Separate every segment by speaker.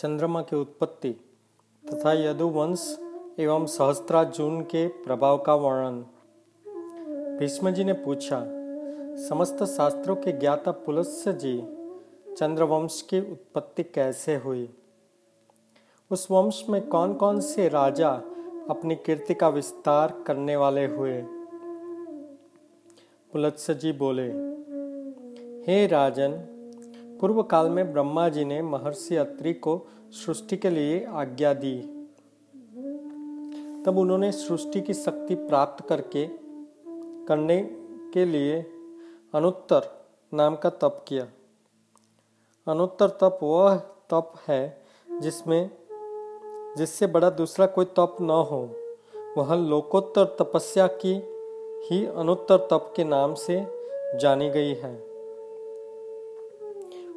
Speaker 1: चंद्रमा की उत्पत्ति तथा यदुवंश एवं सहस्त्रार्जुन के प्रभाव का वर्णन। भीष्म जी ने पूछा, समस्त शास्त्रों के ज्ञाता पुलस्य जी, चंद्रवंश की उत्पत्ति कैसे हुई? उस वंश में कौन कौन से राजा अपनी कीर्ति का विस्तार करने वाले हुए? पुलत्स्य जी बोले, हे राजन पूर्व काल में ब्रह्मा जी ने महर्षि अत्रि को सृष्टि के लिए आज्ञा दी। तब उन्होंने सृष्टि की शक्ति प्राप्त करके, करने के लिए अनुत्तर नाम का तप किया। अनुत्तर तप वह तप है जिसमें, जिससे बड़ा दूसरा कोई तप न हो। वह लोकोत्तर तपस्या की ही अनुत्तर तप के नाम से जानी गई है।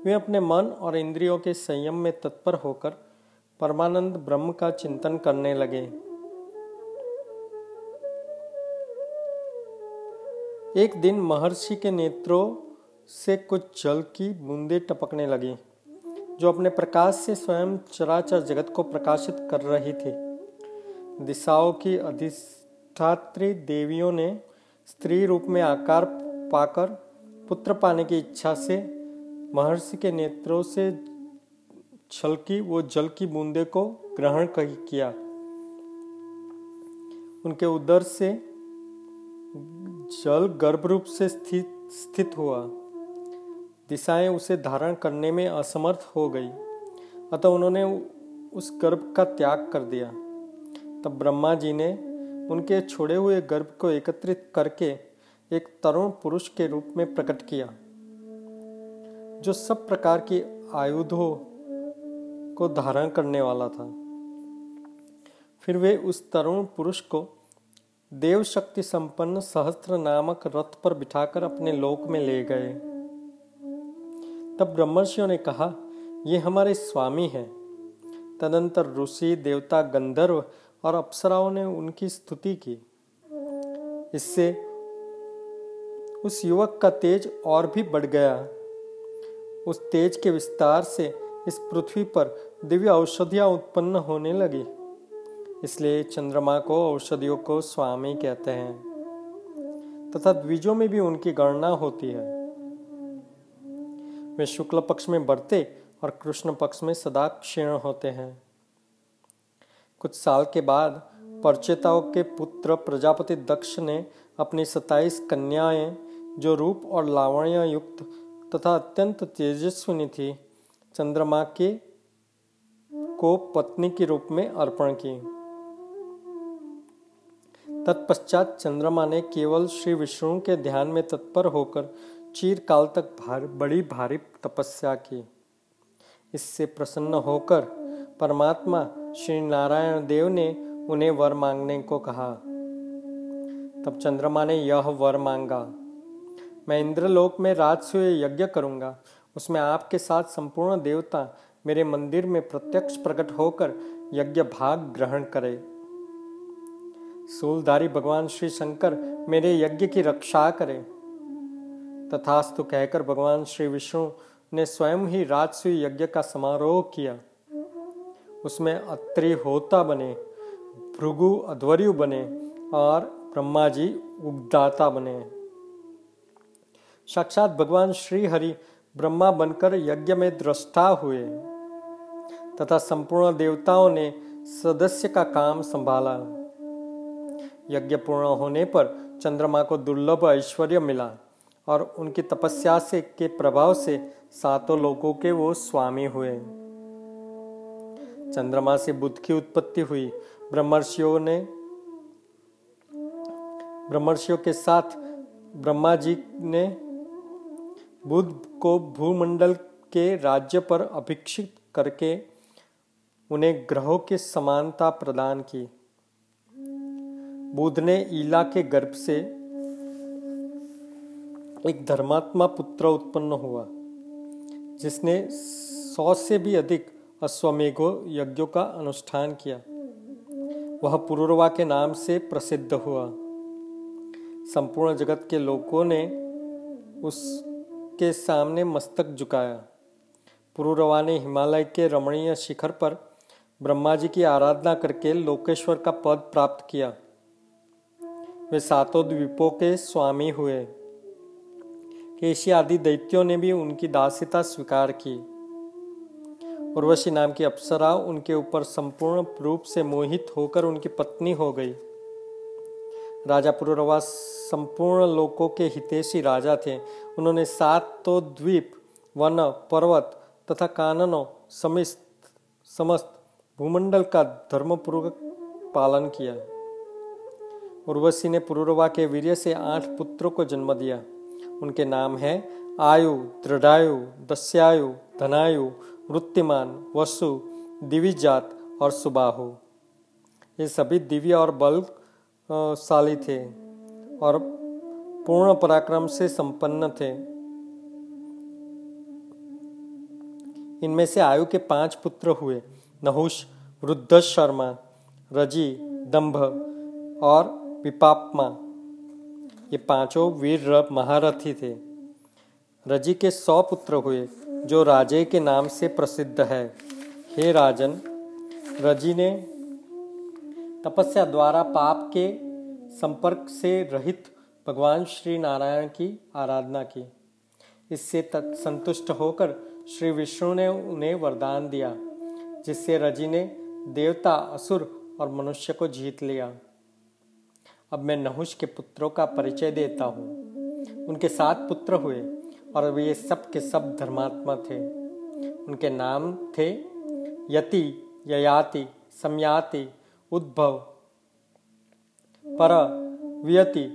Speaker 1: वे अपने मन और इंद्रियों के संयम में तत्पर होकर परमानंद ब्रह्म का चिंतन करने लगे। एक दिन महर्षि के नेत्रों से कुछ जल की बूंदे टपकने लगी, जो अपने प्रकाश से स्वयं चराचर जगत को प्रकाशित कर रही थी। दिशाओं की अधिष्ठात्री देवियों ने स्त्री रूप में आकार पाकर पुत्र पाने की इच्छा से महर्षि के नेत्रों से छलकी, वो जल की बूंदे को ग्रहण किया। उनके उदर से जल गर्भ रूप से स्थित स्थित हुआ। दिशाएँ उसे धारण करने में असमर्थ हो गई। अतः उन्होंने उस गर्भ का त्याग कर दिया। तब ब्रह्मा जी ने उनके छोड़े हुए गर्भ को एकत्रित करके एक तरुण पुरुष के रूप में प्रकट किया। जो सब प्रकार की आयुधों को धारण करने वाला था। फिर वे उस तरुण पुरुष को देव शक्ति संपन्न सहस्त्र नामक रथ पर बिठाकर अपने लोक में ले गए। तब ब्रह्मर्षियों ने कहा, ये हमारे स्वामी हैं। तदंतर ऋषि, देवता, गंधर्व और अप्सराओं ने उनकी स्तुति की। इससे उस युवक का तेज और भी बढ़ गया। उस तेज के विस्तार से इस पृथ्वी पर दिव्य औषधियाँ उत्पन्न होने लगी। इसलिए चंद्रमा को औषधियों को स्वामी कहते हैं, तथा द्विजों में भी उनकी गणना होती है। वे शुक्ल पक्ष में बढ़ते और कृष्ण पक्ष में सदा क्षीण होते हैं। कुछ साल के बाद परचेताओं के पुत्र प्रजापति दक्ष ने अपनी सताइस कन्याएँ, जो रूप और लावण्य युक्त तथा अत्यंत तेजस्विनी थी चंद्रमा के को पत्नी के रूप में अर्पण की। तत्पश्चात चंद्रमा ने केवल श्री विष्णु के ध्यान में तत्पर होकर चीर काल तक भार, बड़ी भारी तपस्या की। इससे प्रसन्न होकर परमात्मा श्री नारायण देव ने उन्हें वर मांगने को कहा। तब चंद्रमा ने यह वर मांगा। मैं इंद्रलोक में राजसूय यज्ञ करूँगा। उसमें आपके साथ संपूर्ण देवता मेरे मंदिर में प्रत्यक्ष प्रकट होकर यज्ञ भाग ग्रहण करे। सूलधारी भगवान श्री शंकर मेरे यज्ञ की रक्षा करे। तथास्तु कहकर भगवान श्री विष्णु ने स्वयं ही राजसूय यज्ञ का समारोह किया। उसमें अत्रि होता बने, भृगु अध्वर्यु बने और ब्रह्मा जी उगदाता बने। साक्षात भगवान श्री हरि ब्रह्मा बनकर यज्ञ में दृष्टा हुए। तथा संपूर्ण देवताओं ने सदस्य का काम संभाला। यज्ञ पूर्ण होने पर चंद्रमा को दुर्लभ ऐश्वर्य मिला और उनकी तपस्या से के प्रभाव से सातों लोगों के वो स्वामी हुए। चंद्रमा से बुद्ध की उत्पत्ति हुई। ब्रह्मर्षियों ने ब्रह्मर्षियों के साथ ब्रह्मा जी ने बुद्ध को भूमंडल के राज्य पर अभिक्षित करके उन्हें ग्रहों की समानता प्रदान की। बुद्ध ने ईला के गर्भ से एक धर्मात्मा पुत्र उत्पन्न हुआ, जिसने सौ से भी अधिक अश्वमेघो यज्ञों का अनुष्ठान किया। वह पुरुरवा के नाम से प्रसिद्ध हुआ। संपूर्ण जगत के लोगों ने उसके सामने मस्तक झुकाया। पुरुरवा ने हिमालय के रमणीय शिखर पर ब्रह्मा जी की आराधना करके लोकेश्वर का पद प्राप्त किया। वे सातों द्वीपों के स्वामी हुए। केशी आदि दैत्यों ने भी उनकी दासिता स्वीकार की। उर्वशी नाम की अप्सरा उनके ऊपर संपूर्ण रूप से मोहित होकर उनकी पत्नी हो गई। राजा पुरवा संपूर्ण लोकों के हितेशी राजा थे। उन्होंने सात तो द्वीप, वन, पर्वत तथा काननों समिस्त समस्त भूमंडल का धर्मपूर्वक पालन किया। उर्वशी ने पुरुरवा के वीर्य से आठ पुत्रों को जन्म दिया। उनके नाम हैं आयु, दृढ़ायु, दस्यायु, धनायु, वृत्तिमान, वसु दिविजात और सुबाहु। ये सभी दिव्य और बलशाली थे और पूर्ण पराक्रम से संपन्न थे। इनमें से आयु के पाँच पुत्र हुए नहुष वृद्ध शर्मा, रज़ी, दंभ और विपापमा। ये पाँचों वीर महारथी थे। रज़ी के सौ पुत्र हुए, जो राजे के नाम से प्रसिद्ध है। हे राजन, रज़ी ने तपस्या द्वारा पाप के संपर्क से रहित भगवान श्री नारायण की आराधना की। इससे तक संतुष्ट होकर श्री विष्णु ने उन्हें वरदान दिया, जिससे रज़ी ने देवता, असुर और मनुष्य को जीत लिया। अब मैं नहुष के पुत्रों का परिचय देता हूँ। उनके सात पुत्र हुए और वे सब के सब धर्मात्मा थे। उनके नाम थे यति, ययाति, समयाति उद्भव। पर वियति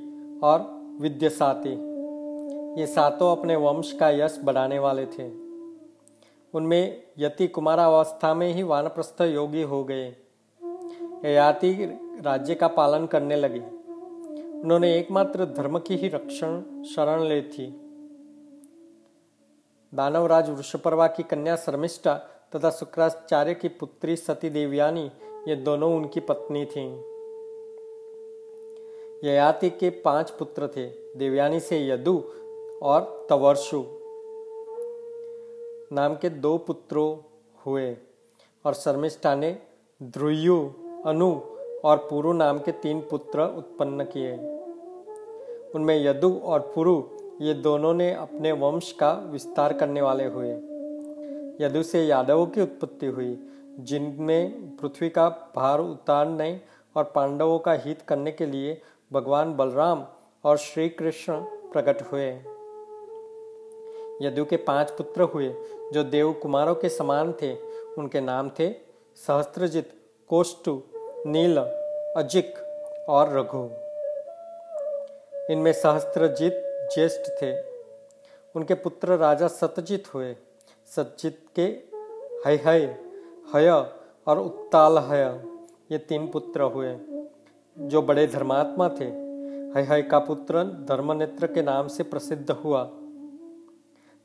Speaker 1: और विद्यसाति। ये सातों अपने वंश का यश बढ़ाने वाले थे। उनमें यति कुमारावस्था में ही वानप्रस्थ योगी हो गए। ययाति राज्य का पालन करने लगे। उन्होंने एकमात्र धर्म की ही रक्षण, शरण ली थी। दानवराज वृषपर्वा की कन्या शर्मिष्ठा तथा शुक्राचार्य की पुत्री सती देवयानी ये दोनों उनकी पत्नी थीं। ययाति के पाँच पुत्र थे, देवयानी से यदु और तवर्षु। नाम के दो पुत्रों हुए और शर्मिष्ठा ने ध्रुयु अनु और पुरु नाम के तीन पुत्र उत्पन्न किए। उनमें यदु और पुरु ये दोनों ने अपने वंश का विस्तार करने वाले हुए। यदु से यादवों की उत्पत्ति हुई जिनमें पृथ्वी का भार उतारने और पांडवों का हित करने के लिए भगवान बलराम और श्री कृष्ण प्रकट हुए। यदु के पाँच पुत्र हुए, जो देव कुमारों के समान थे, उनके नाम थे सहस्त्रजित कोष्टु नील, अजिक और रघु। इनमें सहस्त्रजित ज्येष्ठ थे। उनके पुत्र राजा सतजित हुए। सतजित के हय हय हय और उत्ताल हय, ये तीन पुत्र हुए, जो बड़े धर्मात्मा थे। हय हय का पुत्र धर्मनेत्र के नाम से प्रसिद्ध हुआ।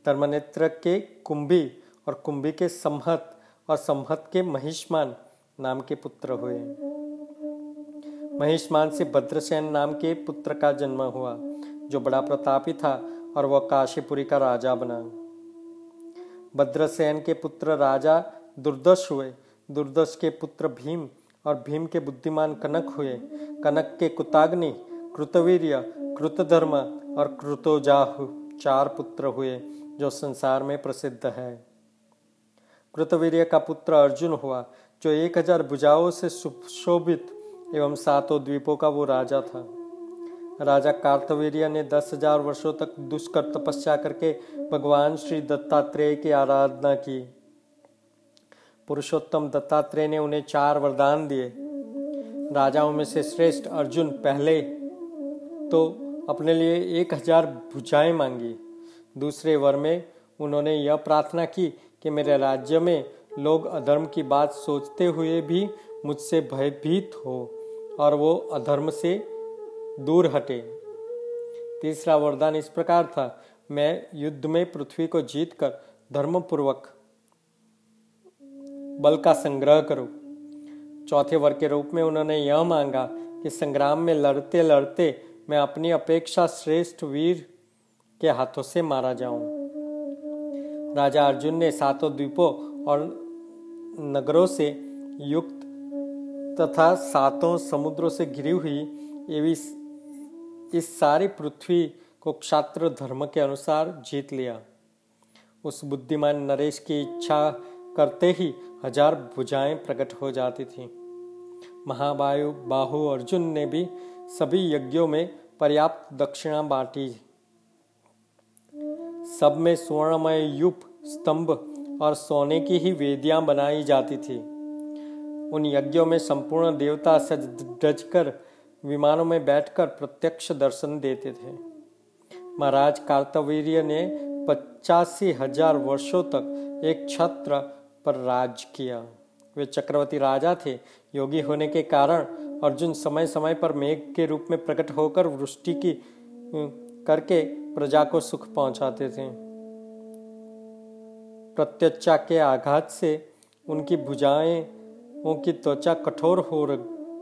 Speaker 1: धर्मनेत्र के कुंभी और कुंभी के संहत और संहत के महिष्मान नाम के पुत्र हुए। महिष्मान से भद्रसेन नाम के पुत्र का जन्म हुआ, जो बड़ा प्रतापी था और वह काशीपुरी का राजा बना। भद्रसेन के पुत्र राजा दुर्दश हुए। दुर्दश के पुत्र भीम और भीम के बुद्धिमान कनक हुए। कनक के कुताग्नि, कृतवीर्य, कृतधर्म और कृतोजाहु चार पुत्र हुए, जो संसार में प्रसिद्ध है। कृतवीर्य का पुत्र अर्जुन हुआ, जो एक हज़ार भुजाओं से सुशोभित एवं सातों द्वीपों का वो राजा था। राजा कार्तवीर्य ने दस हज़ार वर्षों तक दुष्कर तपस्या करके भगवान श्री दत्तात्रेय की आराधना की। पुरुषोत्तम दत्तात्रेय ने उन्हें चार वरदान दिए। राजाओं में से श्रेष्ठ अर्जुन पहले तो अपने लिए एक हज़ार भुजाएँ मांगी। दूसरे वर में उन्होंने यह प्रार्थना की कि मेरे राज्य में लोग अधर्म की बात सोचते हुए भी मुझसे भयभीत हो और वो अधर्म से दूर हटे। तीसरा वरदान इस प्रकार था, मैं युद्ध में पृथ्वी को जीतकर धर्मपूर्वक बल का संग्रह करूँ। चौथे वर्ग के रूप में उन्होंने यह मांगा कि संग्राम में लड़ते लड़ते मैं अपनी अपेक्षा श्रेष्ठ वीर के हाथों से मारा जाऊँ। राजा अर्जुन ने सातों द्वीपों और नगरों से युक्त तथा सातों समुद्रों से घिरी हुई इस सारी पृथ्वी को क्षात्र धर्म के अनुसार जीत लिया। उस बुद्धिमान नरेश की इच्छा करते ही हज़ार भुजाएँ प्रकट हो जाती थी। महावायु बाहु अर्जुन ने भी सभी यज्ञों में पर्याप्त दक्षिणा बांटी। सब में स्वर्णमय युप, स्तंभ और सोने की ही वेदियाँ बनाई जाती थी। उन यज्ञों में संपूर्ण देवता सज डज कर विमानों में बैठकर प्रत्यक्ष दर्शन देते थे। महाराज कार्तवीर्य ने पचासी हज़ार वर्षों तक एक छत्र पर राज किया। वे चक्रवर्ती राजा थे। योगी होने के कारण अर्जुन समय समय पर मेघ के रूप में प्रकट होकर वृष्टि की करके प्रजा को सुख पहुंचाते थे। प्रत्यक्षा के आघात से उनकी भुजाएँ उनकी त्वचा कठोर हो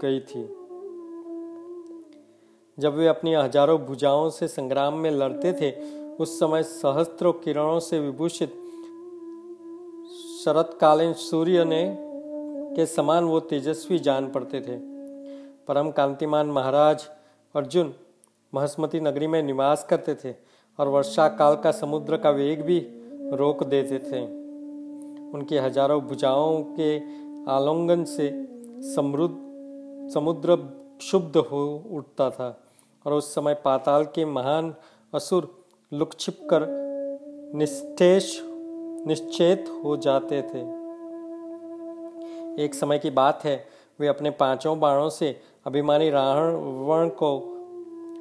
Speaker 1: गई थी। जब वे अपनी हज़ारों भुजाओं से संग्राम में लड़ते थे, उस समय सहस्त्रों किरणों से विभूषित शरतकालीन सूर्य ने के समान वो तेजस्वी जान पड़ते थे। परम कांतिमान महाराज अर्जुन महस्मती नगरी में निवास करते थे और वर्षा काल का समुद्र का वेग भी रोक देते थे। उनकी हज़ारों भुजाओं के आलोंगन से समृद्ध, समुद्र शुद्ध हो उठता था और उस समय पाताल के महान असुर लुक छिप कर निष्ठेश निश्चेत हो जाते थे। एक समय की बात है, वे अपने पाँचों बाणों से अभिमानी रावण को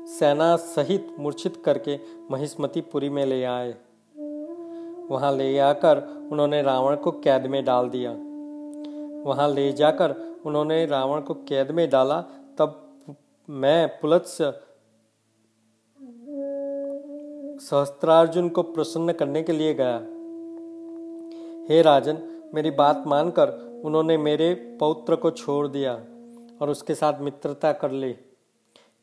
Speaker 1: सेना सहित मूर्छित करके महिष्मतीपुरी में ले आए। वहाँ ले आकर उन्होंने रावण को कैद में डाल दिया। वहाँ ले जाकर उन्होंने रावण को कैद में डाला, तब मैं पुलत्स सहस्त्रार्जुन को प्रसन्न करने के लिए गया। हे राजन, मेरी बात मानकर उन्होंने मेरे पौत्र को छोड़ दिया और उसके साथ मित्रता कर ली।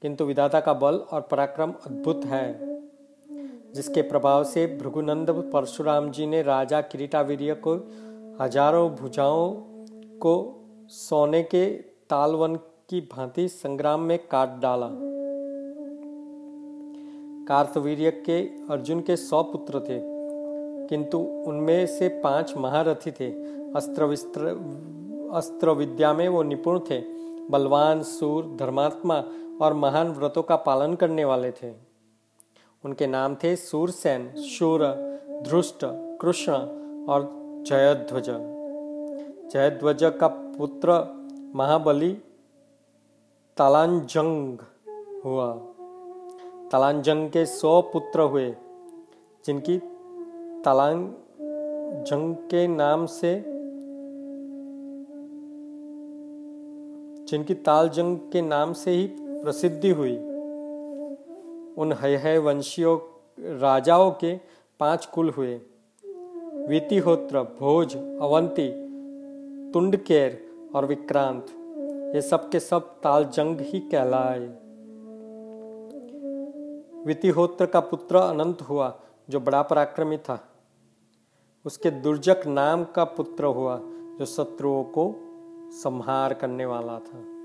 Speaker 1: किंतु विधाता का बल और पराक्रम अद्भुत है, जिसके प्रभाव से भृगुनंद परशुराम जी ने राजा किरीटावीर्य को हज़ारों भुजाओं को सोने के तालवन की भांति संग्राम में काट डाला। कार्तवीर्य के अर्जुन के सौ पुत्र थे। किंतु उनमें से पाँच महारथी थे। अस्त्र विस्त्र, अस्त्र विद्या में वो निपुण थे। बलवान, सूर, धर्मात्मा और महान व्रतों का पालन करने वाले थे। उनके नाम थे सूरसेन, शूर, धृष्ट, कृष्ण और जयध्वज। जयध्वज का पुत्र महाबली तालांजंग हुआ। तालांजंग के सौ पुत्र हुए, जिनकी तालांजंग के नाम से, जिनकी तालजंग के नाम से ही प्रसिद्धि हुई, उन हय वंशियों, राजाओं के पाँच कुल हुए। वितिहोत्र, भोज, अवंती, तुंडकेर और विक्रांत, ये सब के सब तालजंग ही कहलाए। वितिहोत्र का पुत्र अनंत हुआ, जो बड़ा पराक्रमी था। उसके दुर्जक नाम का पुत्र हुआ जो शत्रुओं को संहार करने वाला था।